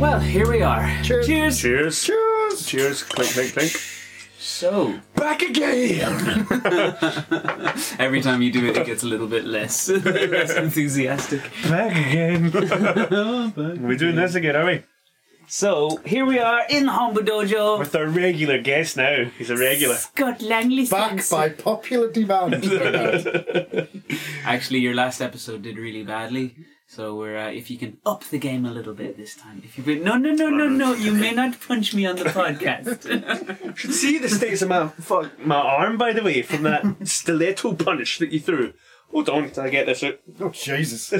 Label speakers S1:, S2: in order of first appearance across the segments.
S1: Well, here we are.
S2: Cheers.
S1: Cheers.
S3: Cheers.
S2: Cheers.
S3: Cheers. Clink, clink, clink.
S1: So,
S2: Back again.
S1: every time you do it, it gets a little bit less, less enthusiastic.
S3: Back again. We're doing this again, are we?
S1: So, here we are in the Hombu Dojo.
S3: With our regular guest now. He's a regular.
S1: Scott Langley
S2: Back
S1: Sensei.
S2: by popular demand.
S1: Actually, your last episode did really badly. So we're uh, if you can up the game a little bit this time. If you been no no no no no, you may not punch me on the podcast.
S3: should see the states of my fuck my arm, by the way, from that stiletto punch that you threw. Hold on till I get this out.
S2: oh Jesus!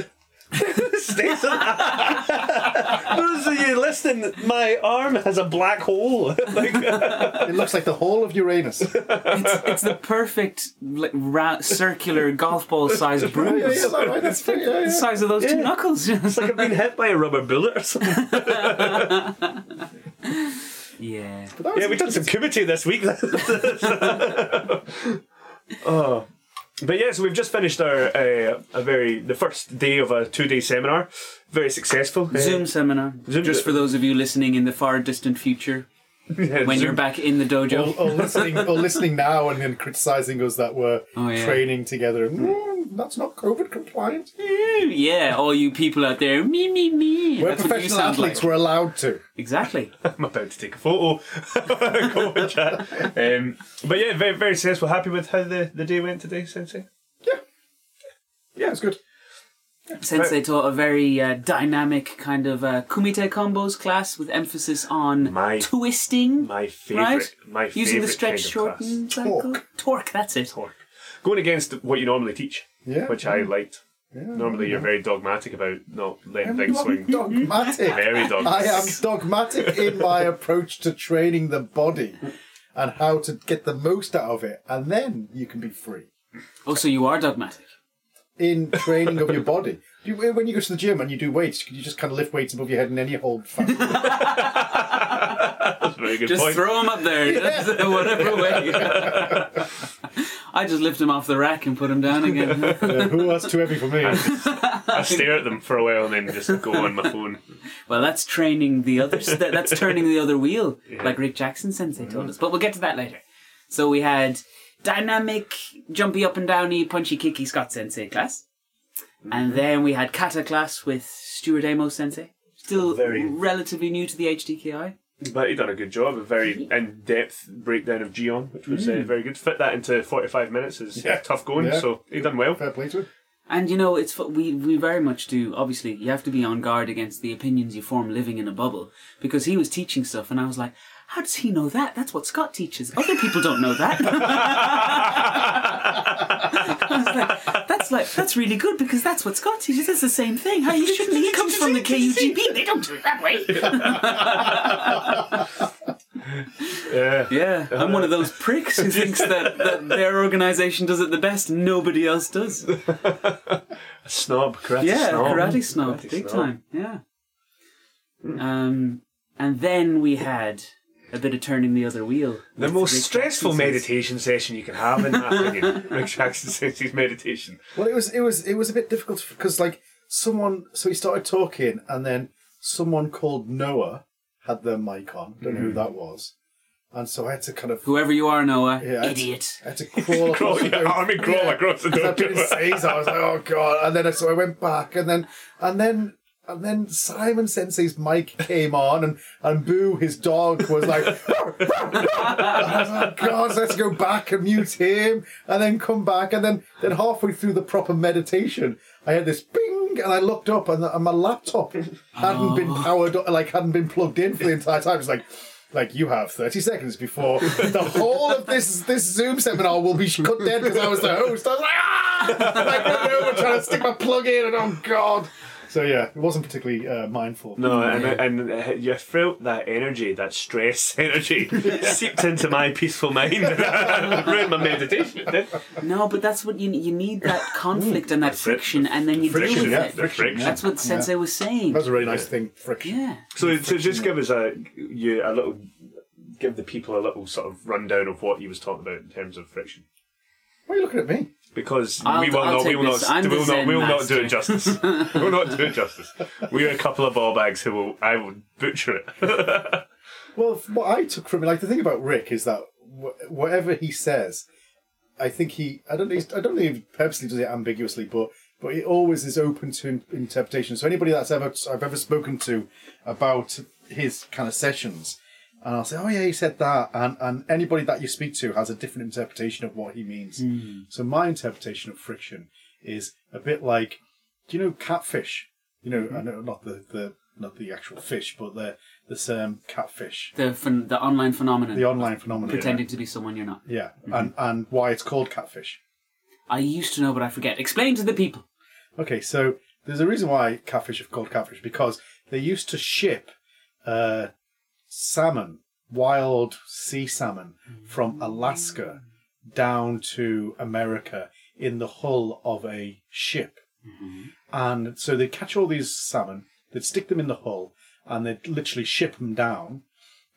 S3: States of Those of you listening, my arm has a black hole. like,
S2: It looks like the hole of Uranus.
S1: it's, it's the perfect like, ra- circular golf ball sized bruise.
S2: yeah, is that right? That's pretty, yeah,
S1: The size of those two knuckles.
S3: it's like I've been hit by a rubber bullet or something.
S1: yeah.
S2: But that was
S3: Yeah, we've done some kumite this week. oh. But yeah, so we've just finished our uh, a very the first day of a two day seminar. Very successful. Uh,
S1: Zoom seminar.
S3: Zoom-
S1: Just for those of you listening in the far distant future,
S3: yeah,
S1: when
S3: Zoom-
S1: you're back in the dojo.
S2: Or, or listening, or listening now and then criticizing us that we're
S1: Oh, yeah.
S2: training together. That's not COVID compliant.
S1: Yeah, all you people out there, me, me, me.
S2: We're
S1: That's what you
S2: professional
S1: sound
S2: athletes.
S1: like.
S2: We're allowed to.
S1: Exactly.
S3: I'm about to take a photo. Go and chat. Um, but yeah, very very successful. Happy with how the, the day went today, Sensei.
S2: Yeah, Yeah, it's good.
S1: Sensei taught a very uh, dynamic kind of uh, kumite combos class with emphasis on
S3: My-
S1: twisting,
S3: My favorite,
S1: right?
S3: my favorite
S1: Using the stretch
S3: kind of class.
S1: shorten cycle.
S2: Torque.
S1: Torque, that's it.
S3: Torque. Going against what you normally teach,
S2: Yeah.
S3: which I liked.
S2: Yeah,
S3: Normally, you're very dogmatic about not letting
S2: I'm
S3: things swing.
S2: dogmatic.
S3: Very dogmatic.
S2: I am dogmatic in my approach to training the body and how to get the most out of it, and then you can be free.
S1: Oh, so you are dogmatic.
S2: in training of your body. You, when you go to the gym and you do weights, can you just kind of lift weights above your head and then you hold fat?
S3: That's a very good
S1: Just
S3: point.
S1: throw them up there, just whatever way. I just lift them off the rack and put them down again.
S2: Uh, who that's too heavy for me?
S3: I stare at them for a while and then just go on my phone.
S1: Well, that's training the other. that- That's turning the other wheel, like Rick Jackson Sensei told us. But we'll get to that later. So we had dynamic, jumpy up and downy, punchy kicky Scott Sensei class, and then we had kata class with Stuart Amos Sensei, still
S3: Very-
S1: relatively new to the HDKI.
S3: But he done a good job, a very in depth breakdown of Jion, which was uh, very good. Fit that into 45 minutes is
S2: Yeah.
S3: tough going,
S2: Yeah.
S3: so he done well.
S2: Fair play to him.
S1: And you know, it's fu- we we very much do. Obviously, you have to be on guard against the opinions you form living in a bubble. Because he was teaching stuff, and I was like, "How does he know that? That's what Scott teaches. Other people don't know that." I was like, "That's like that's really good because that's what Scott teaches. That's the same thing. How you shouldn't. He comes from the KUGB. They don't do it that way."
S3: Yeah.
S1: Yeah, I'm one of those pricks who thinks that, that their organisation does it the best, nobody else does.
S3: A snob, karate
S1: Yeah,
S3: snob.
S1: karate snob,
S3: Karate
S1: big
S3: snob.
S1: time. Yeah. Um, and then we had a bit of turning the other wheel.
S3: The most
S1: Rick
S3: stressful
S1: Jackson's.
S3: meditation session you can have, in my opinion. Rick Jackson Sensei's meditation.
S2: Well, it was it was it was a bit difficult because like someone so he started talking and then someone called Noah had their mic on. Don't know who hmm. that was, and so I had to kind of
S1: Whoever you are, Noah,
S2: Yeah,
S1: idiot.
S2: I had to crawl
S3: Crawl,
S2: across the
S3: yeah, army crawl across the
S2: As I didn't
S3: dojo.
S2: say so, I was like, oh god. And then I so I went back, and then and then and then Simon Sensei's mic came on, and and Boo, his dog, was like, I was like, God, let's go back and mute him, and then come back, and then then halfway through the proper meditation, I had this bing, and I looked up, and, and my laptop hadn't been powered, up, like hadn't been plugged in for the entire time. It's like. Like you have thirty seconds before the whole of this this Zoom seminar will be cut dead because I was the host. I was like, ah! like running over trying to stick my plug in, and oh god, So yeah, it wasn't particularly uh, mindful.
S3: No, and
S1: Yeah.
S3: and uh, you felt that energy, that stress energy, seeped into my peaceful mind, ruined my meditation. It did.
S1: No, but that's what you you need that conflict and that friction, and then you
S3: Friction,
S1: deal with
S3: yeah,
S1: it.
S3: the friction.
S1: That's what Sensei was saying.
S2: That was a really nice thing. Friction.
S1: Yeah.
S3: So, so just give us a you a little, give the people a little sort of rundown of what he was talking about in terms of friction,
S2: Why are you looking at me?
S3: Because
S1: I'll-
S3: we will
S1: I'll
S3: not, we will
S1: this.
S3: not,
S1: I'm
S3: we will not, we will not do it justice. we will not do it justice. We are a couple of ball bags who will, I will butcher it.
S2: Well, what I took from it, like the thing about Rick is that wh- whatever he says, I think he, I don't know, I don't know if he purposely does it ambiguously, but but it always is open to in- interpretation. So anybody that's ever I've ever spoken to about his kind of sessions, and I'll say, oh yeah, he said that, and and anybody that you speak to has a different interpretation of what he means. So my interpretation of friction is a bit like, do you know catfish? You know, I know not the the not the actual fish, but the this um, catfish.
S1: The phen- the online phenomenon.
S2: The online phenomenon.
S1: pretending to be someone you're not.
S2: Yeah, and and why it's called catfish.
S1: I used to know, but I forget. Explain to the people.
S2: Okay, so there's a reason why catfish are called catfish because they used to ship uh, salmon, wild sea salmon, from Alaska down to America in the hull of a ship. And so they'd catch all these salmon, they'd stick them in the hull, and they'd literally ship them down.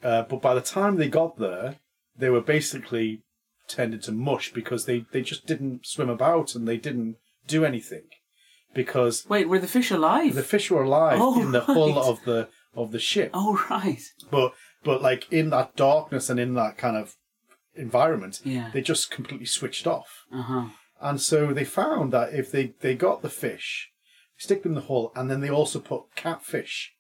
S2: Uh, but by the time they got there, they were basically turned into mush because they, they just didn't swim about and they didn't do anything. Because
S1: Wait, were the fish alive?
S2: the fish were alive
S1: Oh,
S2: in the hull of the of the ship.
S1: oh right.
S2: But but like in that darkness and in that kind of environment,
S1: Yeah.
S2: they just completely switched off.
S1: Uh huh.
S2: And so they found that if they, they got the fish, stick them in the hull, and then they also put catfish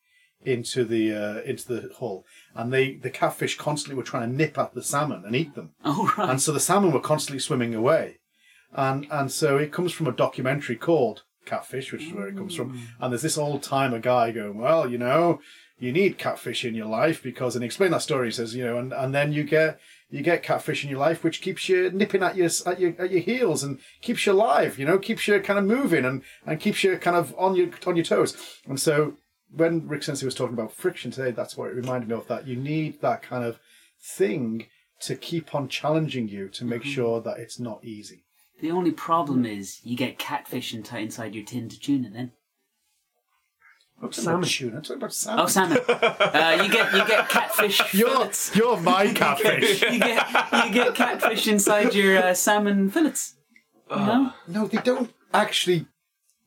S2: into the uh, into the hull, and they the catfish constantly were trying to nip at the salmon and eat them,
S1: Oh right.
S2: and so the salmon were constantly swimming away, and and so it comes from a documentary called Catfish, which is where it comes from, and there's this old timer guy going, well, you know, you need catfish in your life because, and he explained that story. He says, you know, and, and then you get you get catfish in your life, which keeps you nipping at your at your at your heels and keeps you alive. You know, keeps you kind of moving and and keeps you kind of on your on your toes. And so when Rick Sensei was talking about friction today, that's what it reminded me of. That you need that kind of thing to keep on challenging you to make mm-hmm. sure that it's not easy.
S1: The only problem is you get catfish inside your tin to tuna then.
S2: Salmon. Tuna. I'm talking about salmon.
S1: Oh, salmon. uh, you get you get catfish
S2: You're,
S1: fillets.
S2: you're my catfish.
S1: You get you get catfish inside your uh, salmon fillets. No?
S2: no, they don't actually.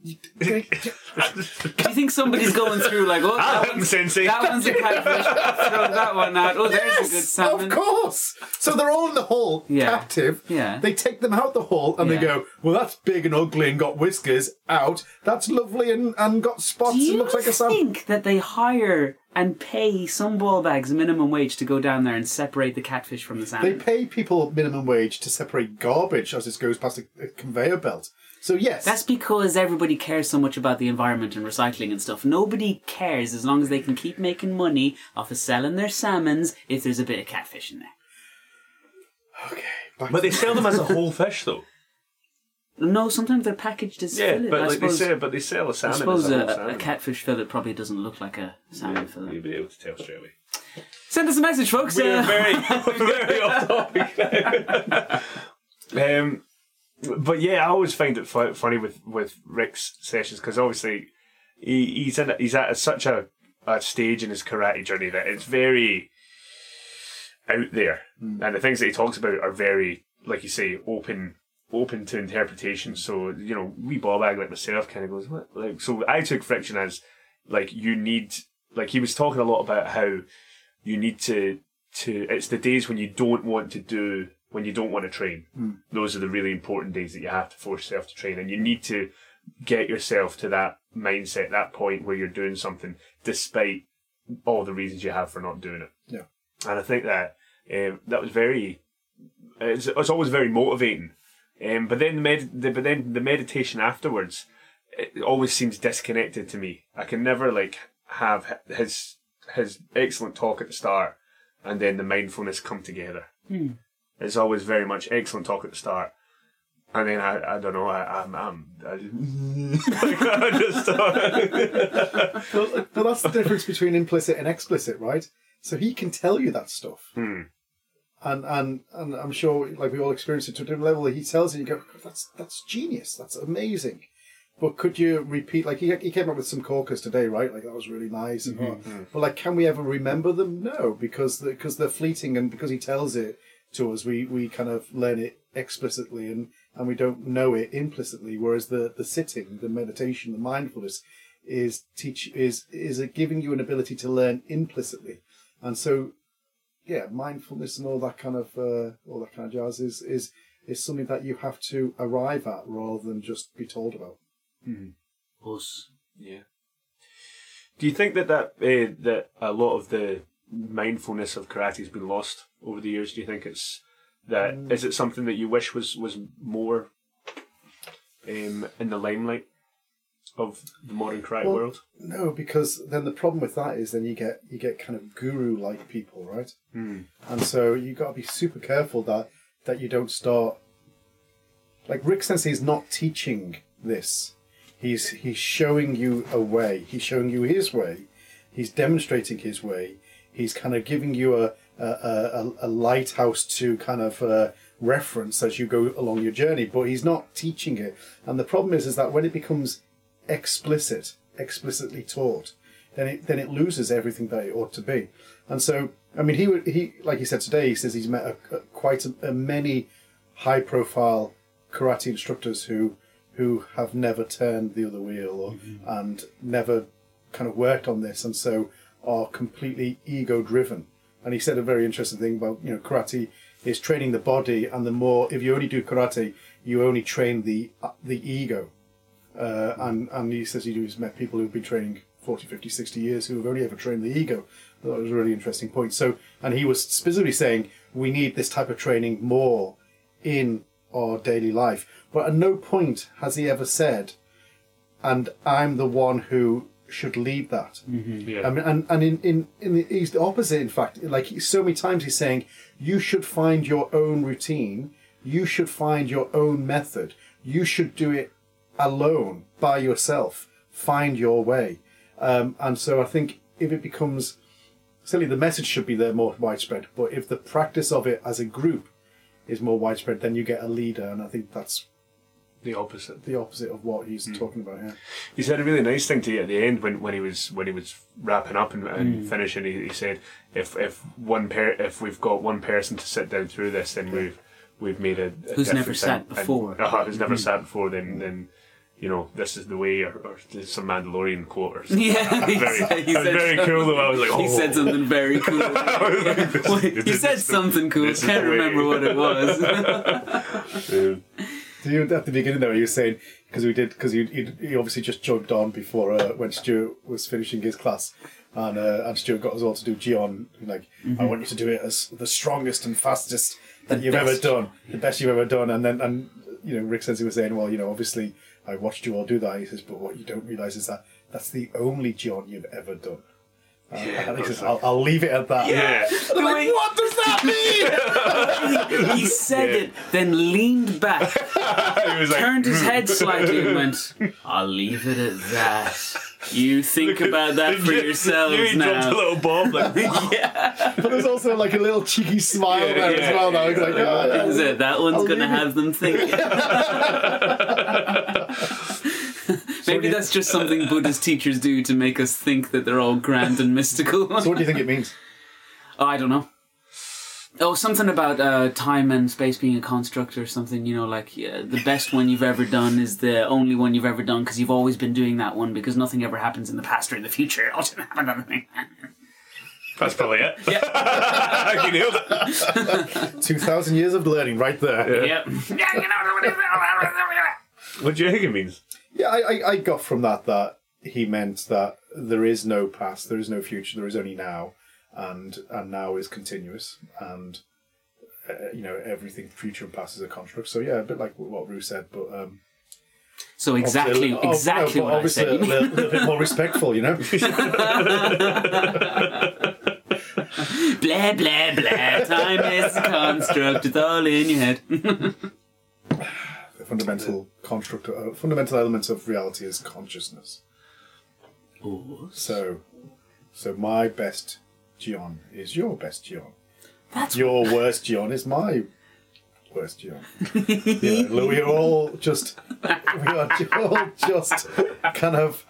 S2: You- they-
S1: Do you think somebody's going through like, oh, that
S3: ah,
S1: one's,
S3: Sensei.
S1: that one's a catfish. Throw that one out. Oh, there's a good salmon.
S2: of course. So they're all in the hull,
S1: Yeah.
S2: captive.
S1: Yeah.
S2: They take them out the hull and
S1: Yeah.
S2: they go, well, that's big and ugly and got whiskers. Out. That's lovely and, and got spots
S1: Do
S2: and
S1: you
S2: looks like a salmon.
S1: think that they hire and pay some ball bags minimum wage to go down there and separate the catfish from the salmon.
S2: They
S1: salmon?
S2: pay people minimum wage to separate garbage as it goes past a, a conveyor belt. So yes,
S1: That's because everybody cares so much about the environment and recycling and stuff. Nobody cares as long as they can keep making money off of selling their salmons if there's a bit of catfish in there.
S2: okay. Back
S3: But
S2: to-
S3: they sell them as a whole fish, though.
S1: No, sometimes they're packaged as
S3: Yeah,
S1: fillet.
S3: but
S1: I
S3: like
S1: suppose,
S3: they say, but they sell a
S1: I
S3: salmon
S1: suppose
S3: as a
S1: a,
S3: whole
S1: a
S3: salmon.
S1: catfish fillet probably doesn't look like a salmon fillet.
S3: You'll be able to tell straight away.
S1: Send us a message, folks.
S3: We're
S1: Uh,
S3: very, very off topic. um, but yeah, I always find it fu- funny with with Rick's sessions because obviously he, he's in he's at such a, a stage in his karate journey that it's very out there, hmm. and the things that he talks about are very, like you say, open open to interpretation. So you know, we ball bag like myself kind of goes what like. So I took friction as like you need like he was talking a lot about how you need to to it's the days when you don't want to do when you don't want to train those are the really important days that you have to force yourself to train and you need to get yourself to that mindset that point where you're doing something despite all the reasons you have for not doing it.
S2: Yeah.
S3: and i think that um, that was very it's, it's always very motivating. Um, but then the, med- the but then the meditation afterwards it always seems disconnected to me. I can never like have his his excellent talk at the start and then the mindfulness come together. It's always very much excellent talk at the start And then I, I don't know, I, I'm, I'm, I, just
S2: Well, well, that's the difference between implicit and explicit, right? So he can tell you that stuff.
S3: Hmm.
S2: And, and and I'm sure, like we all experience it to a different level. He tells you, you go, "That's that's genius. That's amazing." But could you repeat? Like he, he came up with some corkers today, right? Like that was really nice. And
S3: Mm-hmm.
S2: But like, can we ever remember them? No, because the, because they're fleeting, and because he tells it to us, we, we kind of learn it explicitly, and, and we don't know it implicitly. Whereas the, the sitting, the meditation, the mindfulness is teach is is it giving you an ability to learn implicitly, and so yeah, mindfulness and all that kind of uh, all that kind of jazz is is is something that you have to arrive at rather than just be told about.
S1: Us.
S3: yeah. Do you think that that, uh, that a lot of the mindfulness of karate has been lost over the years? Do you think it's that, is it something that you wish was, was more um, in the limelight of the modern karate
S2: Well,
S3: world?
S2: No, because then the problem with that is then you get you get kind of guru like people, right?
S3: Hmm.
S2: And so you got to be super careful that that you don't start. Like Rick Sensei is not teaching this. He's he's showing you a way. He's showing you his way. He's demonstrating his way. He's kind of giving you a a, a, a lighthouse to kind of uh, reference as you go along your journey. But he's not teaching it. And the problem is is that when it becomes explicit, explicitly taught, then it then it loses everything that it ought to be. And so, I mean, he would he like he said today. He says he's met a, a, quite a, a many high profile karate instructors who who have never turned the other wheel or and never kind of worked on this, and so are completely ego driven. And he said a very interesting thing about you know karate is training the body, and the more if you only do karate, you only train the the ego. Uh, and, and he says he's met people who've been training 40, 50, 60 years who have only ever trained the ego. It was a really interesting point. So, and he was specifically saying we need this type of training more in our daily life. But at no point has he ever said, and I'm the one who should lead that.
S3: Yeah.
S2: I mean, and and in in, in the, he's the opposite. In fact, like so many times he's saying you should find your own routine. You should find your own method. You should do it alone by yourself. Find your way. Um, and so I think if it becomes certainly the message should be there more widespread. But if the practice of it as a group is more widespread, then you get a leader, and I think that's
S3: the opposite.
S2: the opposite of what he's talking about here.
S3: He said a really nice thing to you at the end when, when he was when he was wrapping up and,
S1: Mm.
S3: and finishing. He, he said, "If if one pair if we've got one person to sit down through this, then we've we've made a, a
S1: Who's never
S3: difference."
S1: sat
S3: And-
S1: before. Mm.
S3: And, uh, who's never sat before? Then then you know this is the way, or, or some Mandalorian quote or something.
S1: Yeah, he
S3: very,
S1: said- he said
S3: very
S1: something-
S3: cool. Though I was like, oh,
S1: He said something very cool.
S3: this
S1: he said something cool.
S3: this
S1: Can't
S3: the way.
S1: remember what it was.
S2: Do you, at the beginning there, you were saying because we did because you, you obviously just jumped on before uh, when Stuart was finishing his class, and uh, and Stuart got us all to do Jion. Like, I want you to do it as the strongest and fastest that you've ever done, the best you've ever done. And then and you know Rick says he was saying, well, you know, obviously I watched you all do that. He says, but what you don't realize is that that's the only Jion you've ever done. Uh, and he says, I'll, I'll leave it at that.
S3: yeah.
S2: I'm like, what does that mean?
S1: he said it, then leaned back,
S3: he was like,
S1: turned his head slightly, and went, "I'll leave it at that. You think about that for yourselves
S3: you dropped a
S1: now."
S3: little bomb. Like,
S1: yeah,
S2: but there's also like a little cheeky smile
S3: Yeah,
S2: there
S3: yeah,
S2: as well. That I
S3: yeah,
S2: like, oh, yeah.
S1: Is it? That one's
S2: I'll
S1: gonna
S2: leave it.
S1: have them thinking. Maybe that's just something Buddhist teachers do to make us think that they're all grand and mystical.
S2: So what do you think it means?
S1: Oh, I don't know. Oh, something about uh, time and space being a construct or something. You know, like yeah, the best one you've ever done is the only one you've ever done because you've always been doing that one because nothing ever happens in the past or in the future. Oh, didn't happen anything.
S3: That's probably it.
S1: Yeah.
S3: you nailed it.
S2: 2,000 years of learning right there.
S1: yep. Yeah, you know what.
S3: What do you think it means?
S2: Yeah, I, I, I got from that that he meant that there is no past, there is no future, there is only now, and and now is continuous, and uh, you know everything future and past is a construct. So yeah, a bit like what Rue said, but um,
S1: So exactly,
S2: obviously- oh,
S1: exactly
S2: no,
S1: what I said.
S2: a little, little bit more respectful, you know.
S1: blah blah blah. Time is a construct. It's all in your head.
S2: the fundamental construct, uh, fundamental element of reality is consciousness.
S1: Oh,
S2: So, so my best Jion is your best Jion.
S1: that's
S2: Your worst John is my worst John. yeah, we are all just we are all just kind of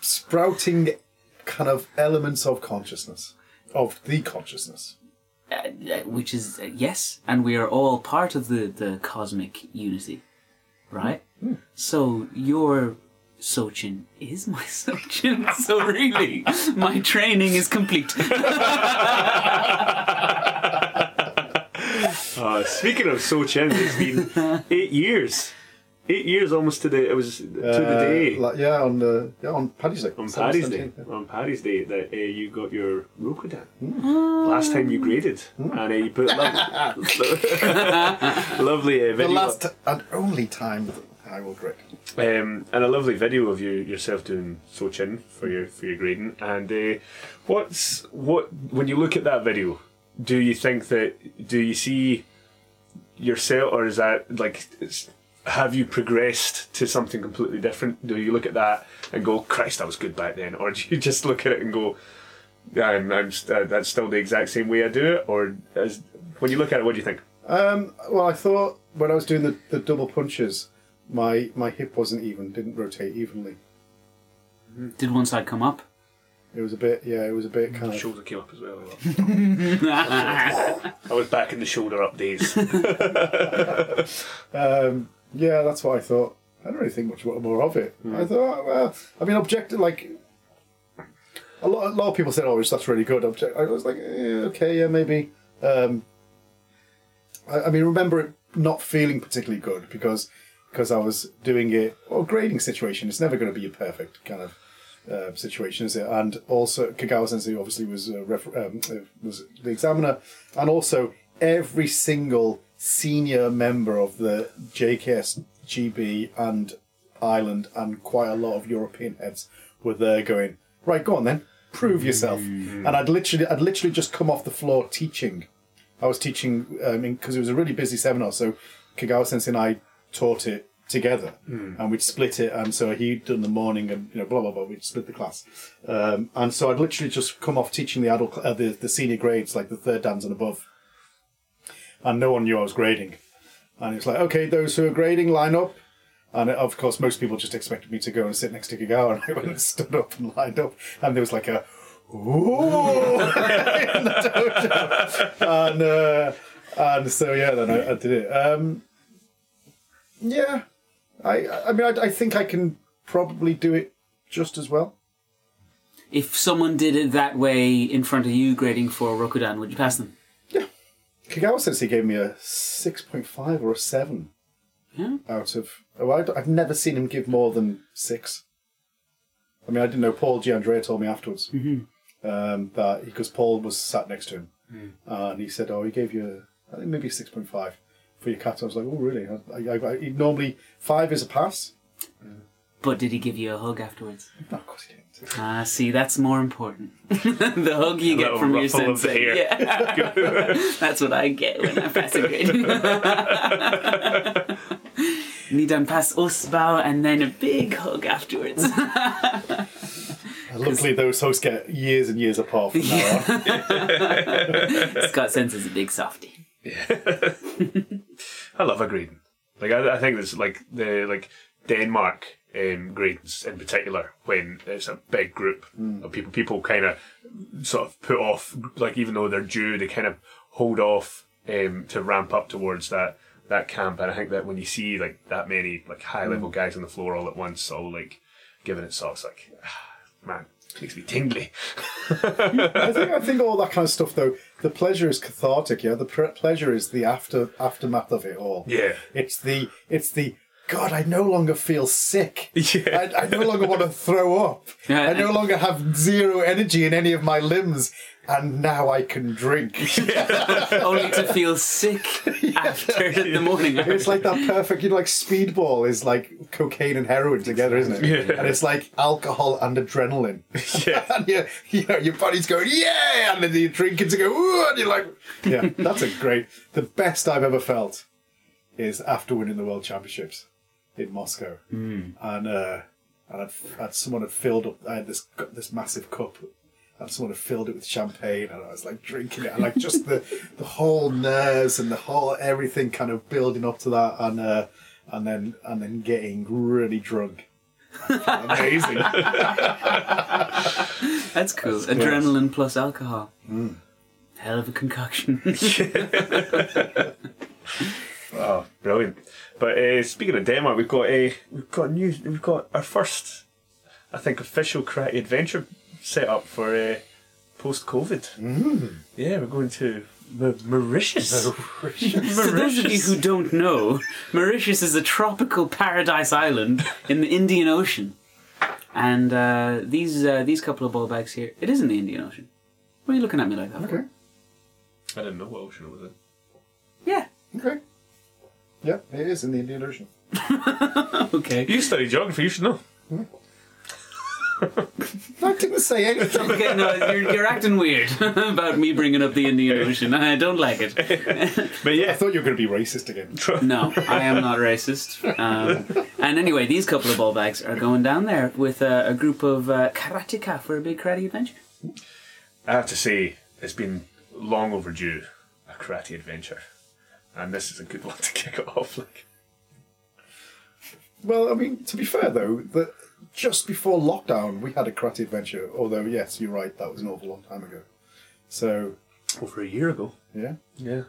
S2: sprouting kind of elements of consciousness of the consciousness.
S1: uh, uh, which is uh, yes, and we are all part of the the cosmic unity, right? So your Sochin is my Sochin. so really, my training is complete.
S3: Uh, speaking of Sochin, it's been eight years. Eight years almost to the it was to the day
S2: Uh, like, yeah, on the yeah on Paddy's Day.
S3: on Paddy's Day
S2: yeah.
S3: on Paddy's Day that uh, you got your Rokudan.
S2: Hmm.
S3: Last time you graded, and uh, you put lovely, lovely uh,
S2: The
S3: video.
S2: last and only time that I will grade.
S3: um, and a lovely video of you yourself doing Sochin for your for your grading. And uh, what's what when you look at that video, do you think that do you see yourself, or is that like? Have you progressed to something completely different? Do you look at that and go, "Christ, that was good back then," or do you just look at it and go, "Yeah, I'm, I'm st- that's still the exact same way I do it"? Or as when you look at it, what do you think?
S2: Um, well, I thought when I was doing the, the double punches, my my hip wasn't even, didn't rotate evenly.
S1: Did one side come up?
S2: It was a bit, yeah, it was a bit kind of.
S3: Shoulder came up as well. I was back in the shoulder up days.
S2: Um, yeah, that's what I thought. I don't really think much more of it. I thought, oh, well, I mean, objective, like a lot, a lot of people said, "Oh, that's really good." Object, I was like, eh, okay, yeah, maybe. Um, I, I mean, remember it not feeling particularly good because because I was doing it. Well, grading situation. It's never going to be a perfect kind of uh, situation, is it? And also, Kagawa Sensei obviously was uh, ref- um, uh, was the examiner, and also every single senior member of the JKS GB and Ireland and quite a lot of European heads were there going, right, go on then, prove yourself. And I'd literally, I'd literally just come off the floor teaching. I was teaching because it was a really busy seminar, so Kagawa Sensei and I taught it together, and we'd split it. And so he'd done the morning, and you know, blah blah blah. We'd split the class, um, and so I'd literally just come off teaching the adult, uh, the the senior grades, like the third dans and above, and no one knew I was grading. And it's like, okay, those who are grading, line up. And of course, most people just expected me to go and sit next to Kagawa, and I went and stood up and lined up, and there was like a ooh in the dojo, and uh, and so yeah, then I, I did it. Um, yeah, I I mean I, I think I can probably do it just as well.
S1: If someone did it that way in front of you grading for Rokudan, would you pass them? Yeah.
S2: Kagawa Sensei gave me a six point five or a seven
S1: Yeah.
S2: out of. Oh, I, have never seen him give more than six. I mean, I didn't know. Paul Giandrea told me afterwards um, that because Paul was sat next to him, uh, and he said, "Oh, he gave you, I think maybe six point five for your cat." I was like, "Oh, really?" I, I, I, normally five is a pass.
S1: But did he give you a hug afterwards?
S2: No, of course he didn't.
S1: Ah, see, that's more important. the hug you get from your
S3: ruffle of the
S1: sensei.
S3: hair.
S1: Yeah. that's what I get when I pass a grade. Nidan pass Osbao and then a big hug afterwards.
S2: Luckily, those hosts get years and years apart from now on.
S1: Scott Sense is a big softie.
S3: I love a grading. Like I, I think it's like the like Denmark um, gradings in particular when it's a big group of people. People kind of sort of put off, like even though they're due, they kind of hold off um, to ramp up towards that that camp. And I think that when you see like that many like high level guys on the floor all at once, all like giving it socks, like man, makes me tingly.
S2: I think I think all that kind of stuff though. The pleasure is cathartic. Yeah, the pre- pleasure is the after aftermath of it all.
S3: Yeah.
S2: it's the it's the God. I no longer feel sick.
S3: Yeah.
S2: I, I no longer want to throw up.
S1: Yeah.
S2: I no longer have zero energy in any of my limbs, and now I can drink.
S1: Only to feel sick after the morning.
S2: It's like that perfect, you know, like speedball is like cocaine and heroin together, isn't it?
S3: Yeah.
S2: And it's like alcohol and adrenaline.
S3: Yeah.
S2: and you, you know, your body's going, yeah, and then you're drinking to go, ooh, and you're like, yeah, that's a great, the best I've ever felt is after winning the World Championships. in Moscow, and uh, and I'd, I'd someone had filled up. I had this this massive cup. And someone had filled it with champagne, and I was like drinking it, and like just the the whole nerves and the whole everything kind of building up to that, and uh, and then and then getting really drunk. Amazing.
S1: That's cool. Adrenaline plus alcohol. Hell of a concoction.
S3: Oh, brilliant! But uh, speaking of Denmark, we've got a we've got new we've got our first, I think, official karate adventure set up for uh, post COVID. Yeah, we're going to Ma- Mauritius.
S1: For those of you who don't know, Mauritius is a tropical paradise island in the Indian Ocean. And uh, these uh, these couple of ball bags here, it is in the Indian Ocean. What are you looking at me like that? for?
S2: okay.
S3: I didn't know what ocean it was in.
S1: Yeah.
S2: Okay. Yeah, it is in the Indian Ocean.
S1: Okay.
S3: You study geography, you should know.
S2: I didn't say anything.
S1: Okay, no, you're, you're acting weird about me bringing up the Indian Ocean. I don't like it.
S3: But yeah, I
S2: thought you were going to be racist again.
S1: No, I am not racist. Um, and anyway, these couple of ball bags are going down there with a, a group of uh, karateka for a big karate adventure.
S3: I have to say it's been long overdue a karate adventure, and this is a good one to kick it off. Like,
S2: Well, I mean, to be fair though, that just before lockdown we had a karate adventure. Although, yes, you're right, that was an awful long time ago. So,
S3: over a year ago.
S2: yeah,
S3: Yeah.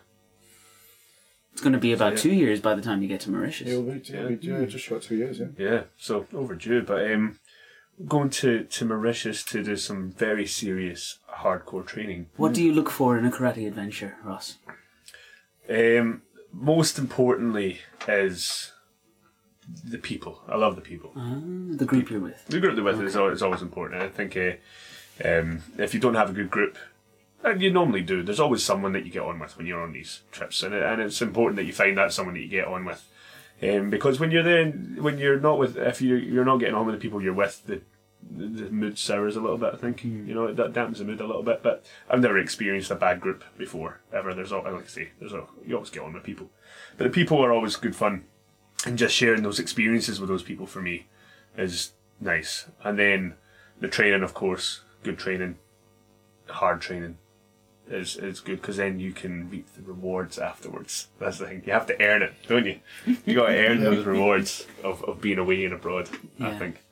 S1: It's going to be about
S3: Yeah.
S1: two years by the time you get to Mauritius.
S2: it'll be, it'll be yeah, just short two years. Yeah.
S3: Yeah, so overdue. But um, going to, to Mauritius to do some very serious hardcore training.
S1: What do you look for in a karate adventure, Ross?
S3: Um, most importantly is the people. I love the people.
S1: Ah, the group you're with.
S3: The group you're with is, al- is always important. I think uh, um, if you don't have a good group, and you normally do, there's always someone that you get on with when you're on these trips, and, it, and it's important that you find that someone that you get on with. Um, because when you're there, when you're not with, if you you're not getting on with the people you're with, the the, mood sours a little bit. I think you know that dampens the mood a little bit. But I've never experienced a bad group before ever. There's al- like I say, there's a, you always get on with people, but the people are always good fun, and just sharing those experiences with those people for me is nice. And then the training, of course, good training, hard training is is good because then you can reap the rewards afterwards. That's the thing. You have to earn it, don't you? You got to earn those rewards of, of being away and abroad. I think.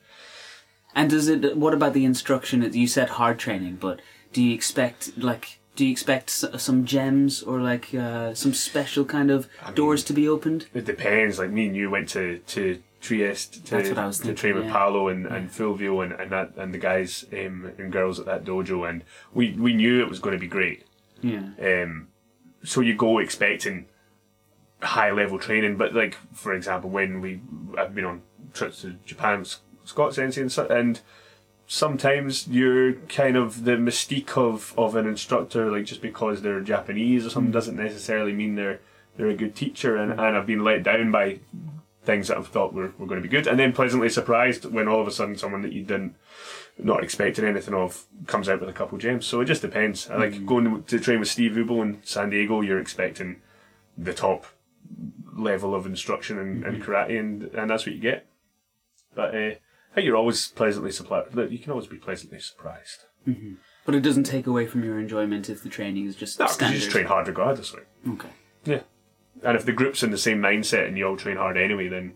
S1: And does it? What about the instruction? You said hard training, but do you expect like? Do you expect some gems or like uh, some special kind of doors to be opened?
S3: It depends. Like me and you went to to Trieste to,
S1: That's what I was
S3: to
S1: thinking,
S3: train with
S1: yeah.
S3: Paolo and, and Fulvio and, and that and the guys um, and girls at that dojo, and we we knew it was going to be great.
S1: Yeah.
S3: Um, so you go expecting high level training, but like for example, when we I've been on trips to Japan, Scott Sensei, and, and sometimes you're kind of the mystique of, of an instructor, like just because they're Japanese or something, hmm. doesn't necessarily mean they're they're a good teacher, and, hmm. and I've been let down by things that I've thought were, were going to be good, and then pleasantly surprised when all of a sudden someone that you didn't not expecting anything of comes out with a couple gems. So it just depends. I like hmm. going to train with Steve Rubel in San Diego. You're expecting the top level of instruction and, and karate, and, and that's what you get. But uh, think you're always pleasantly surprised. You can always be pleasantly surprised. Mm-hmm.
S1: But it doesn't take away from your enjoyment if the training is just
S3: No, because
S1: standard.
S3: you just train hard regardless. Like.
S1: Okay.
S3: Yeah. And if the group's in the same mindset and you all train hard anyway, then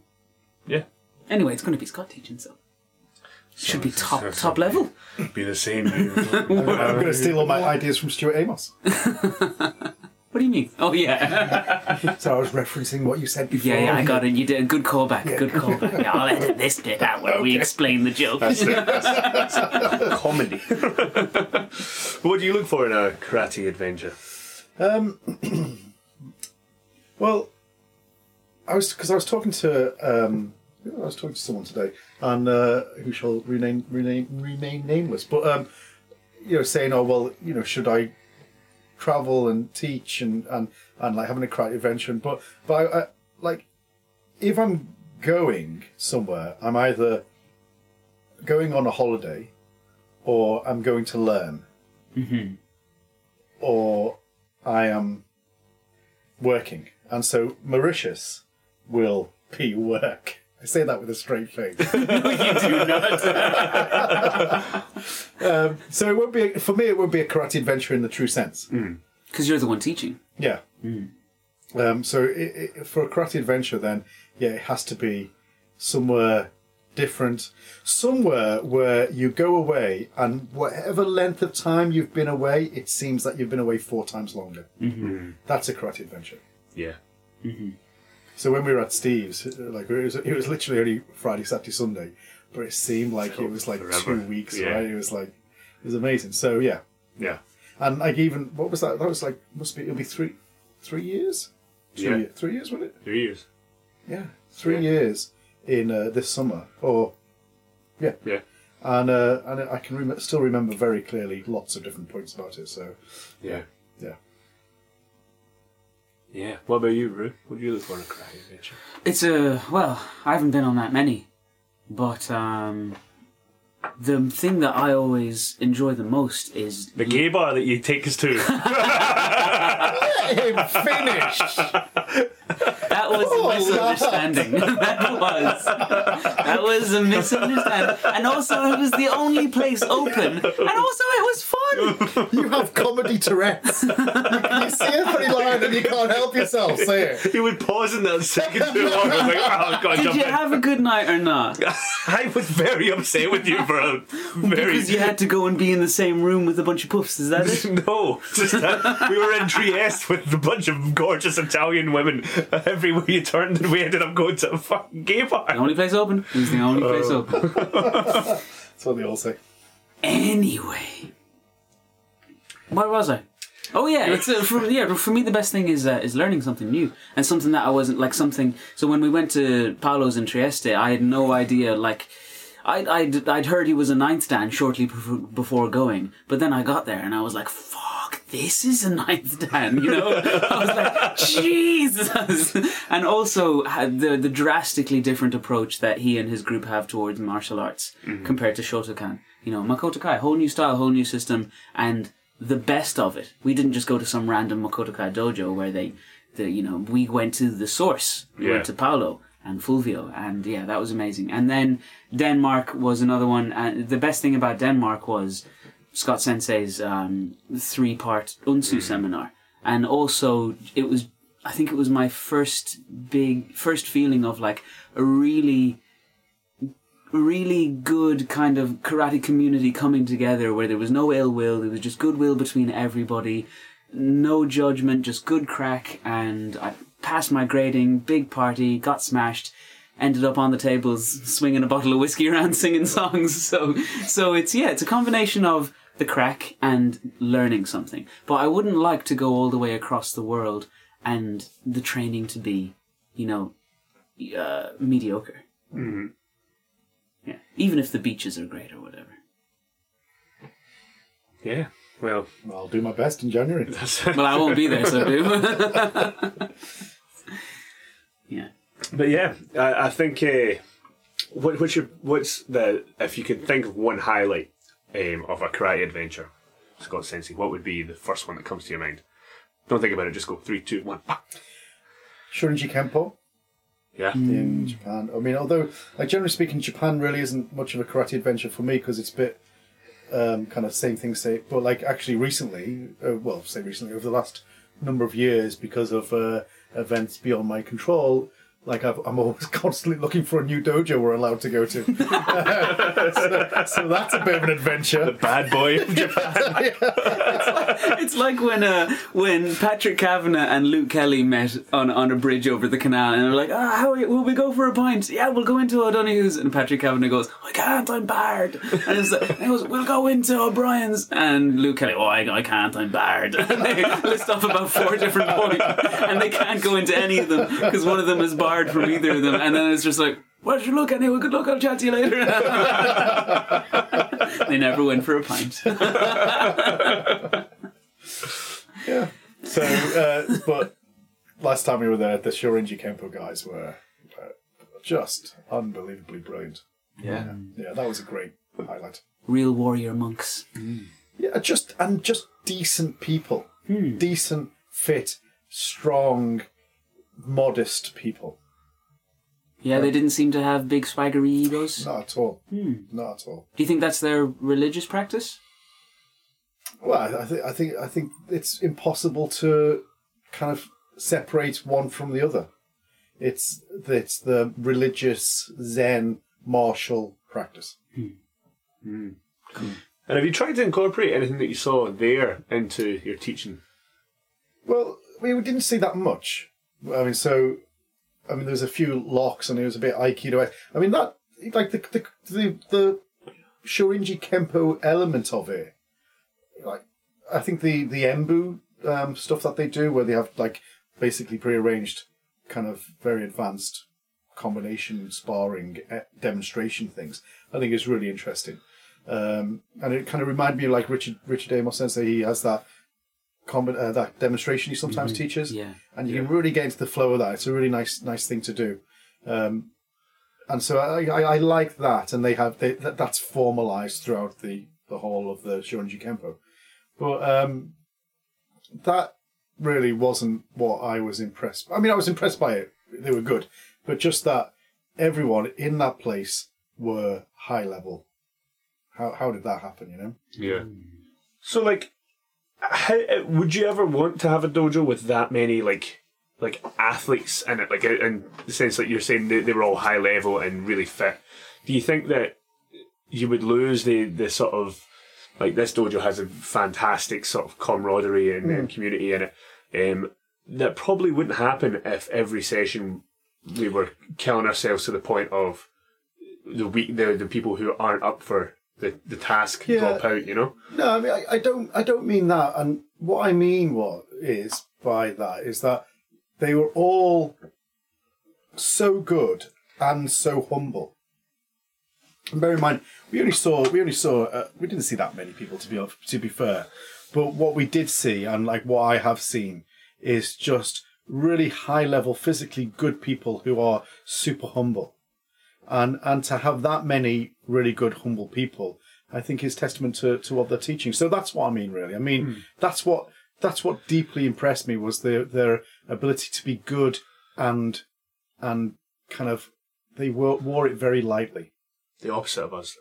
S3: yeah.
S1: Anyway, it's going to be Scott teaching, so should be top top level.
S3: Be the same. dude.
S2: I'm going to steal all my ideas from Stuart Amos.
S1: What do you mean? Oh yeah,
S2: So I was referencing what you said before.
S1: yeah, yeah. I got it. You did a good callback. Good callback. Yeah, I'll edit this bit out where we explain the joke.
S3: Comedy. what do you look for in a karate adventure?
S2: Well, I was because I was talking to um, I was talking to someone today, and uh, who shall rename rename remain nameless, but um, you know, saying, "Oh well, you know, should I travel and teach and and and like having a karate adventure?" And, but but I, I, like if I'm going somewhere, I'm either going on a holiday, or I'm going to learn, mm-hmm. or I am working. And so Mauritius will be work. I say that with a straight face.
S1: you do not.
S2: so it won't be for me. It won't be a karate adventure in the true sense.
S1: Because you're the one teaching.
S2: Yeah. Um, so it, it, for a karate adventure, then yeah, it has to be somewhere different, somewhere where you go away, and whatever length of time you've been away, it seems that you've been away four times longer. Mm-hmm. That's a karate adventure.
S3: Yeah.
S2: So when we were at Steve's, like it was, it was literally only Friday, Saturday, Sunday, but it seemed like it was like
S3: forever.
S2: two weeks,
S3: Yeah.
S2: right? It was like it was amazing. So yeah,
S3: Yeah.
S2: and like even what was that? That was like must be it'll be three, three years, Three
S3: Yeah.
S2: ye- three years, wasn't it?
S3: Three years.
S2: Yeah, three
S3: Yeah.
S2: years in uh, this summer, or yeah,
S3: Yeah.
S2: and uh, and I can rem- still remember very clearly lots of different points about it. So
S3: Yeah.
S2: yeah,
S3: Yeah. What about you, Rue? What do you look for in a karate adventure?
S1: It's a well, I haven't been on that many, but um, the thing that I always enjoy the most is
S3: The gay bar that you take us to.
S2: Let him finished.
S1: That was
S2: Oh,
S1: a misunderstanding. that was. That was a misunderstanding. And also, it was the only place open. And also, it was fun.
S2: You have comedy Tourette's. you, you see a funny line and you can't help yourself. Say it.
S3: he would pause in that second too long. I was like, oh, God,
S1: Did
S3: jump
S1: you
S3: in.
S1: have a good night or not?
S3: I was very upset with you for a very.
S1: Because you had to go and be in the same room with a bunch of puffs. Is that it?
S3: No, just that we were in Trieste with a bunch of gorgeous Italian women. Everywhere you turned, and we ended up going to a fucking gay bar.
S1: The only place open. It was the only place open.
S2: That's what they all say.
S1: Anyway, where was I? Oh yeah, it's uh, for yeah for me the best thing is uh, is learning something new and something that I wasn't like something. So when we went to Paolo's in Trieste, I had no idea like. I'd, I'd, I'd heard he was a ninth dan shortly bef- before going, but then I got there and I was like, fuck, this is a ninth dan, you know? I was like, Jesus! And also the, the drastically different approach that he and his group have towards martial arts compared to Shotokan. You know, Makoto Kai, whole new style, whole new system, and the best of it. We didn't just go to some random Makoto Kai dojo where they, the, you know, we went to the source. We
S3: Yeah.
S1: went to Paolo and Fulvio, and yeah, that was amazing. And then Denmark was another one, and the best thing about Denmark was Scott Sensei's um, three-part Unsu seminar, and also it was, I think it was my first big, first feeling of like a really really good kind of karate community coming together where there was no ill will, there was just goodwill between everybody, no judgment, just good crack. And I passed my grading, big party, got smashed, ended up on the tables swinging a bottle of whiskey around singing songs. So, so it's, yeah, it's a combination of the crack and learning something. But I wouldn't like to go all the way across the world and the training to be, you know, uh, mediocre. Yeah, even if the beaches are great or whatever.
S3: Yeah. Well,
S2: I'll do my best in January.
S3: that's.
S1: Well, I won't be there, so do. yeah.
S3: But yeah, I, I think uh, what, what's your what's the if you could think of one highlight um, of a karate adventure, Scott Sensei, what would be the first one that comes to your mind? Don't think about it. Just go three, two, one. bah.
S2: Shorinji Kempo
S3: Yeah,
S2: in Japan. I mean, although, like generally speaking, Japan really isn't much of a karate adventure for me because it's a bit um, kind of same thing. Say, but like actually recently, uh, well, say recently over the last number of years, because of uh, events beyond my control. Like I've, I'm always constantly looking for a new dojo we're allowed to go to, so, so that's a bit of an adventure.
S3: The bad boy of Japan.
S1: It's like when uh, when Patrick Kavanagh and Luke Kelly met on, on a bridge over the canal, and they're like, "Ah, how are you? will we go for a pint? Yeah, we'll go into O'Donoghue's." And Patrick Kavanagh goes, "I can't, I'm barred." And it's like, and he goes, "We'll go into O'Brien's." And Luke Kelly, "Oh, I, I can't, I'm barred." And they list off about four different points, and they can't go into any of them because one of them is barred from either of them. And then it's just like. Well, you look anyway. Good luck. I'll chat to you later. they never went for a pint.
S2: Yeah. So, uh, but last time we were there, the Shorinji Kempo guys were uh, just unbelievably brilliant.
S3: Yeah,
S2: Yeah, that was a great highlight.
S1: Real warrior monks.
S2: Yeah, just and just decent people, decent, fit, strong, modest people.
S1: Yeah, they didn't seem to have big swaggery egos.
S2: Not at all.
S1: Hmm.
S2: Not at all.
S1: Do you think that's their religious practice?
S2: Well, I, I think I think I think it's impossible to kind of separate one from the other. It's it's the religious Zen martial practice. Hmm. Hmm. Hmm.
S3: And have you tried to incorporate anything that you saw there into your teaching?
S2: Well, we didn't see that much. I mean, so I mean, there was a few locks, and it was a bit aikido. I mean, that like the the the, the Shorinji Kempo element of it. Like, I think the the embu um, stuff that they do, where they have like basically prearranged, kind of very advanced combination sparring eh, demonstration things. I think is really interesting. Um, and it kind of reminded me of like Richard Richard Amos Sensei. He has that combi- uh, that demonstration he sometimes teaches,
S1: Yeah.
S2: and you can really get into the flow of that. It's a really nice nice thing to do. Um, and so I, I, I like that, and they have they, that, that's formalized throughout the the whole of the Shorinji Kempo. But um, that really wasn't what I was impressed. I mean, I was impressed by it; they were good, but just that everyone in that place were high level. How how did that happen? You know.
S3: Yeah. So, like, how, uh, would you ever want to have a dojo with that many like like athletes in it? Like, uh, in the sense that you're saying they, they were all high level and really fit. Do you think that you would lose the the sort of like this dojo has a fantastic sort of camaraderie and, and community in it. Um, that probably wouldn't happen if every session we were killing ourselves to the point of the weak the, the people who aren't up for the, the task
S2: Yeah.
S3: drop out. You know.
S2: No, I mean I, I don't I don't mean that. And what I mean what is by that is that they were all so good and so humble. And bear in mind, we only saw we only saw uh, we didn't see that many people to be to be fair, but what we did see and like what I have seen is just really high level, physically good people who are super humble and and to have that many really good humble people i think is testament to, to what they're teaching. So that's what i mean really. I mean hmm. that's what that's what deeply impressed me was their their ability to be good and and kind of they wore, wore it very lightly.
S3: The opposite of us.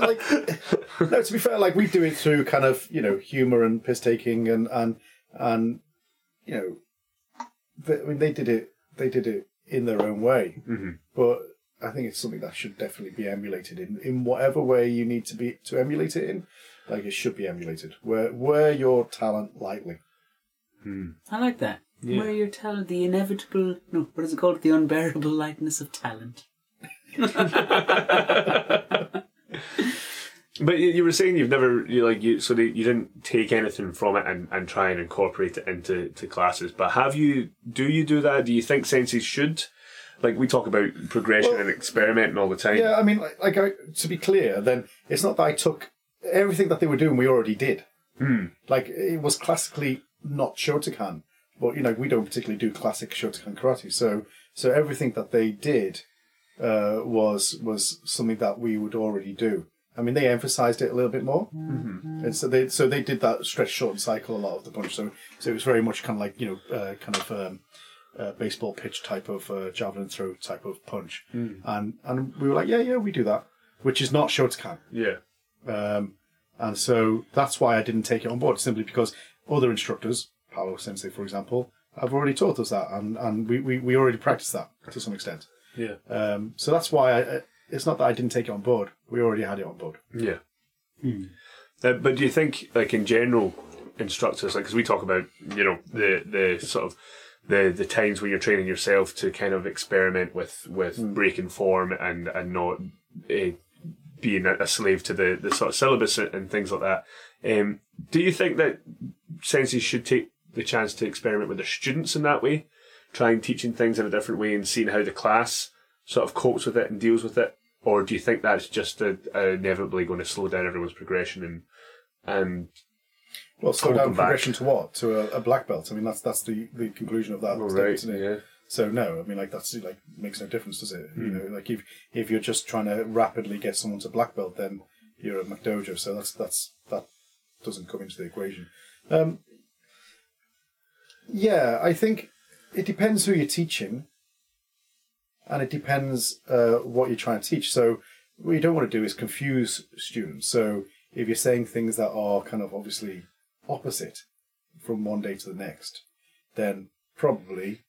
S2: like. No to be fair like we do it through kind of you know humor and piss taking and and and you know they, i mean they did it they did it in their own way
S3: Mhm.
S2: but i think it's something that should definitely be emulated in in whatever way you need to be to emulate it in like it should be emulated Where wear your talent lightly
S1: I like that. Wear your talent, the inevitable, no, what is it called? The unbearable lightness of talent.
S3: But you, you were saying you've never you like you so that you didn't take anything from it and, and try and incorporate it into to classes. But have you? Do you do that? Do you think senseis should? Like we talk about progression
S2: Well-
S3: and experimenting all the time.
S2: yeah i mean like, like I, to be clear then it's not that i took everything that they were doing we already did like it was classically not shotokan but you know we don't particularly do classic shotokan karate so so everything that they did uh, was was something that we would already do i mean they emphasized it a little bit more. And so they so they did that stretch short cycle a lot of the punch so so it was very much kind of like you know uh, kind of um, uh, baseball pitch type of uh, javelin throw type of punch. And and we were like yeah yeah we do that which is not shotokan
S3: Yeah.
S2: um, and so that's why I didn't take it on board, simply because other instructors, Paolo Sensei, for example, have already taught us that, and, and we, we, we already practice that to some extent.
S3: Yeah.
S2: Um, so that's why I- it's not that I didn't take it on board. We already had it on board.
S3: Yeah. Uh, but do you think, like in general, instructors, like because we talk about, you know, the the sort of the the times when you're training yourself to kind of experiment with with breaking form and and not uh, being a, a slave to the the sort of syllabus and, and things like that. Um, do you think that senseis should take the chance to experiment with their students in that way, trying teaching things in a different way and seeing how the class sort of copes with it and deals with it? Or do you think that's just a, a inevitably going to slow down everyone's progression and and
S2: Well, slow down
S3: them back.
S2: progression to what? To a, a black belt. I mean, that's that's the, the conclusion of that. Statement,
S3: right,
S2: isn't it?
S3: yeah.
S2: So no, I mean, like that's like makes no difference, does it?
S3: Hmm.
S2: You know, like if if you're just trying to rapidly get someone to black belt, then you're a McDojo. So that's that's that doesn't come into the equation. Um, yeah, I think it depends who you're teaching, and it depends uh, what you're trying to teach. So what you don't want to do is confuse students. So if you're saying things that are kind of obviously opposite from one day to the next, then probably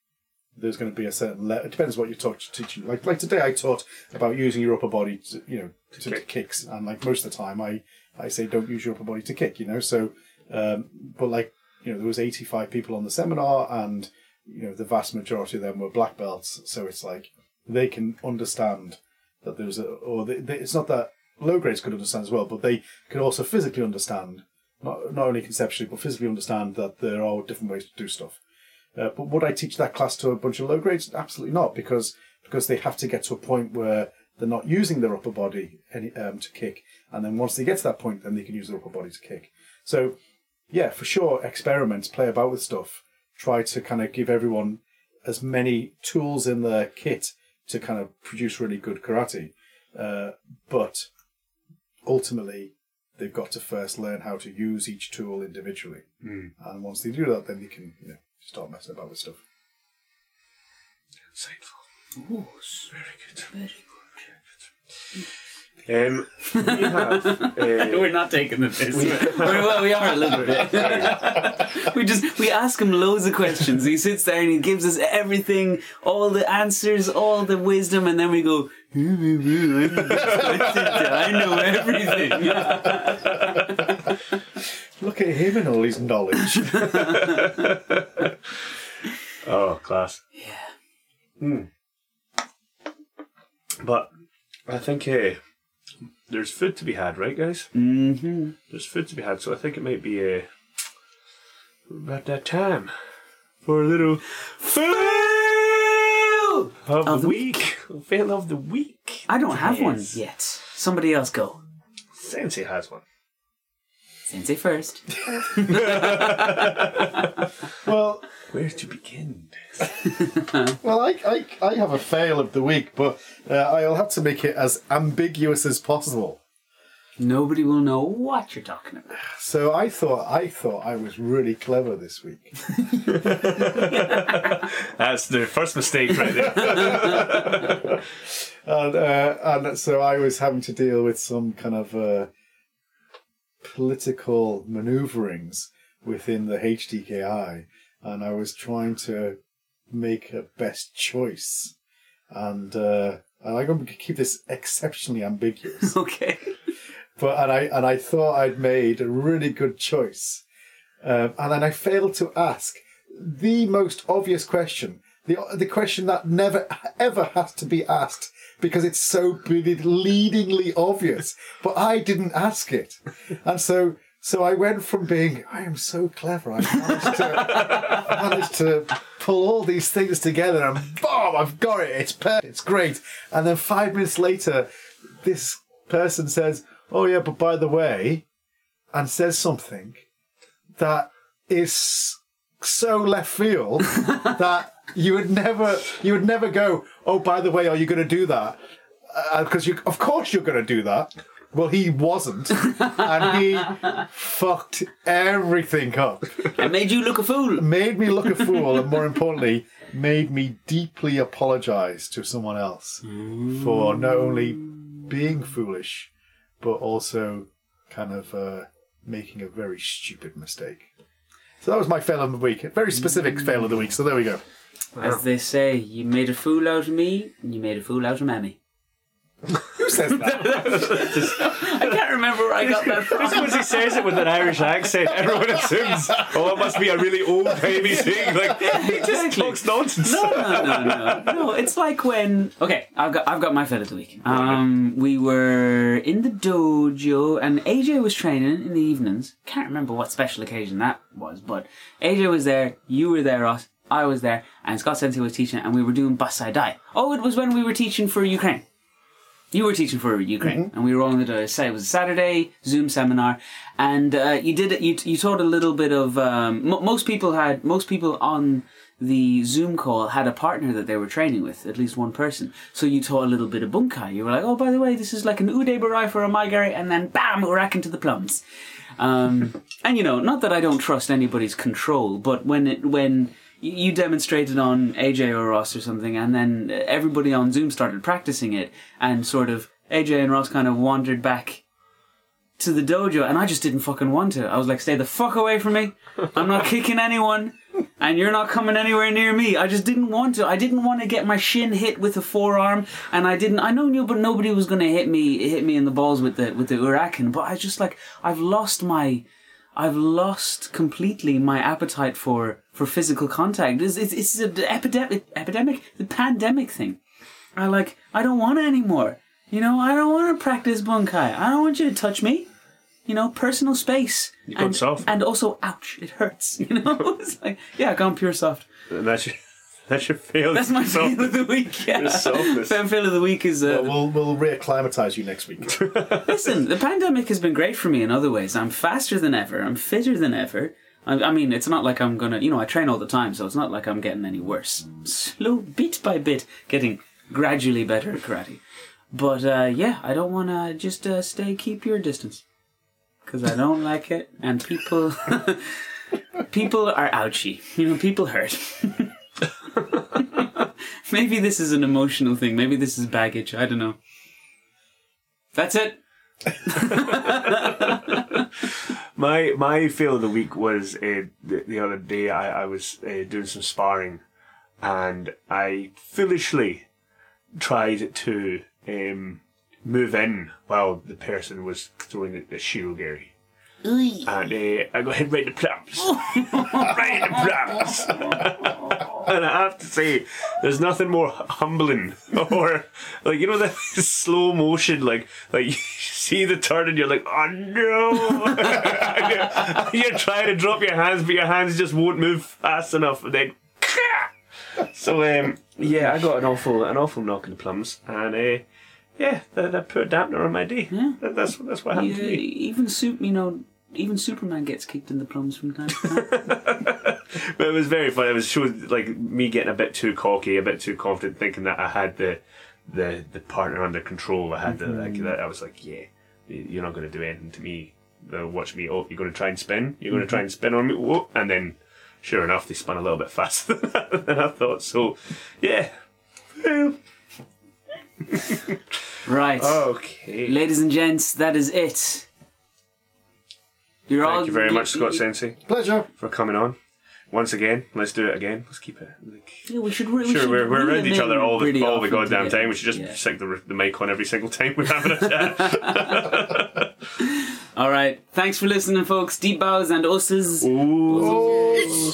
S2: there's going to be a certain le- it depends what you're taught, teaching like like today i taught about using your upper body to, you know to, to
S3: kick.
S2: kicks and like most of the time i i say don't use your upper body to kick you know so um but like you know there was 85 people on the seminar and you know the vast majority of them were black belts so it's like they can understand that there's a or they, they, it's not that low grades could understand as well but they could also physically understand not not only conceptually but physically understand that there are different ways to do stuff uh, but would I teach that class to a bunch of low grades? Absolutely not, because because they have to get to a point where they're not using their upper body any, um, to kick, and then once they get to that point, then they can use their upper body to kick. So, yeah, for sure, experiment, play about with stuff, try to kind of give everyone as many tools in their kit to kind of produce really good karate, uh, but ultimately they've got to first learn how to use each tool individually, and once they do that, then they can you know start messing about with stuff.
S3: Insightful.
S1: Ooh,
S3: Very good.
S1: very
S3: Um, we have. Uh,
S1: We're not taking the piss. well, we are a little bit. we just we ask him loads of questions. He sits there and he gives us everything, all the answers, all the wisdom, and then we go. I know everything.
S2: Look at him and all his knowledge.
S3: oh, class.
S1: Yeah. Hmm.
S3: But I think uh, there's food to be had, right, guys?
S1: Mm-hmm.
S3: There's food to be had, so I think it might be uh, about that time for a little fail of,
S1: Of
S3: the
S1: the
S3: week. Fail of the week.
S1: I don't have one yet. Somebody else go.
S3: Sensei has one.
S1: Sensei first.
S2: well,
S3: Where to begin?
S2: well, I, I, I have a fail of the week, but uh, I'll have to make it as ambiguous as possible.
S1: Nobody will know what you're talking about.
S2: So I thought I thought I was really clever this week.
S3: That's the first mistake right there.
S2: and, uh, and so I was having to deal with some kind of uh, political maneuverings within the HDKI, and I was trying to make a best choice, and uh, and I'm going to keep this exceptionally ambiguous.
S1: Okay.
S2: but and I and I thought I'd made a really good choice, um, and then I failed to ask the most obvious question, the the question that never ever has to be asked because it's so leadingly obvious, but I didn't ask it, and so. So I went from being, I am so clever, I managed to, managed to pull all these things together and boom, I've got it, it's perfect, it's great. And then five minutes later, this person says, "Oh yeah, but by the way," and says something that is so left field that you would never, you would never go, "Oh, by the way, are you going to do that?" Uh, because you, of course, you're going to do that. Well, he wasn't, and he fucked everything up.
S1: I made you look a fool.
S2: Made me look a fool, and more importantly, made me deeply apologize to someone else for not only being foolish, but also kind of uh, making a very stupid mistake. So that was my fail of the week. A very specific fail of the week. So there we go.
S1: As they say, you made a fool out of me, and you made a fool out of Mammy.
S2: Who says that?
S1: I can't remember where I got that from.
S3: Just because he says it with an Irish accent, everyone assumes, oh, it must be a really old timey thing. Like, he just
S1: Exactly.
S3: talks nonsense.
S1: No, no, no, no, no. It's like when. Okay, I've got I've got my fail of the week. Um, we were in the dojo, and AJ was training in the evenings. Can't remember what special occasion that was, but AJ was there. You were there, Ross. I was there, and Scott Sensei was teaching, and we were doing Basai Dai. Oh, it was when we were teaching for Ukraine. You were teaching for Ukraine, and we were all in the it was a Saturday Zoom seminar, and uh, you did you you taught a little bit of um, mo most people had most people on the Zoom call had a partner that they were training with, at least one person. So you taught a little bit of bunkai. You were like, oh, by the way, this is like an ude barai for a mae geri, and then bam, we're rack into the plums. Um, and you know, not that I don't trust anybody's control, but when it when you demonstrated on AJ or Ross or something, and then everybody on Zoom started practicing it, and sort of AJ and Ross kind of wandered back to the dojo, and I just didn't fucking want to. I was like, "Stay the fuck away from me! I'm not kicking anyone." And you're not coming anywhere near me. I just didn't want to. I didn't want to get my shin hit with a forearm, and I didn't. I know you, but nobody was going to hit me, hit me in the balls with the with the uraken. But I just like I've lost my I've lost completely my appetite for for physical contact. It's it's, it's an epidemic, epidemic, the pandemic thing. I like I don't want it anymore. You know, I don't want to practice bunkai. I don't want you to touch me. You know, personal space.
S3: gone
S1: and,
S3: soft.
S1: and also, ouch, it hurts. You know, it's like yeah, gone pure soft.
S3: And that's your, that's your fail.
S1: That's my
S3: Soft-
S1: fail of the week. Yeah,
S3: softness.
S1: Fan fail of the week is uh,
S2: We'll we'll reacclimatise you next week.
S1: Listen, the pandemic has been great for me in other ways. I'm faster than ever. I'm fitter than ever. I, I mean, it's not like I'm gonna, you know, I train all the time, so it's not like I'm getting any worse. Slow, bit by bit, getting gradually better at karate. But uh, yeah, I don't want to just uh, stay, keep your distance, because I don't like it, and people, people are ouchy. You know, people hurt. Maybe this is an emotional thing. Maybe this is baggage. I don't know. That's it.
S3: My my fail of the week was uh, the, the other day. I, I was uh, doing some sparring, and I foolishly tried to um, move in while the person was throwing the, the shirogiri. And uh, I got hit right in the plums. right in the plums. and I have to say, there's nothing more humbling or like you know that slow motion, like like you see the turn and you're like, oh no! And you're, you're trying to drop your hands, but your hands just won't move fast enough, and then. So um, yeah, I got an awful an awful knock in the plums, and uh, yeah, that, that put a dampener on my day.
S1: Yeah.
S3: That, that's that's what happened
S1: Yeah,
S3: to me.
S1: even soup, you know, even Superman gets kicked in the plums from time to time.
S3: But it was very funny. It was showed like me getting a bit too cocky, a bit too confident, thinking that I had the the the partner under control. I had the mm-hmm. like that. I was like, yeah, you're not going to do anything to me. They'll watch me. Oh, you're going to try and spin. You're going to try mm-hmm. and spin on me. Whoa. And then, sure enough, they spun a little bit faster than I thought. So, yeah.
S1: Right.
S3: Okay.
S1: Ladies and gents, that is it. You're
S3: Thank on, you very you, much, Scott Sensei,
S2: Pleasure.
S3: for coming on. Once again, let's do it again. Let's keep it. Like,
S1: Yeah, we should. Re- we
S3: sure,
S1: should
S3: we're, we're around each other all the, all the goddamn time. We should just
S1: Yeah.
S3: stick the, the mic on every single time we're having a chat.
S1: All right. Thanks for listening, folks. Deep bows and osses.
S3: Ooh.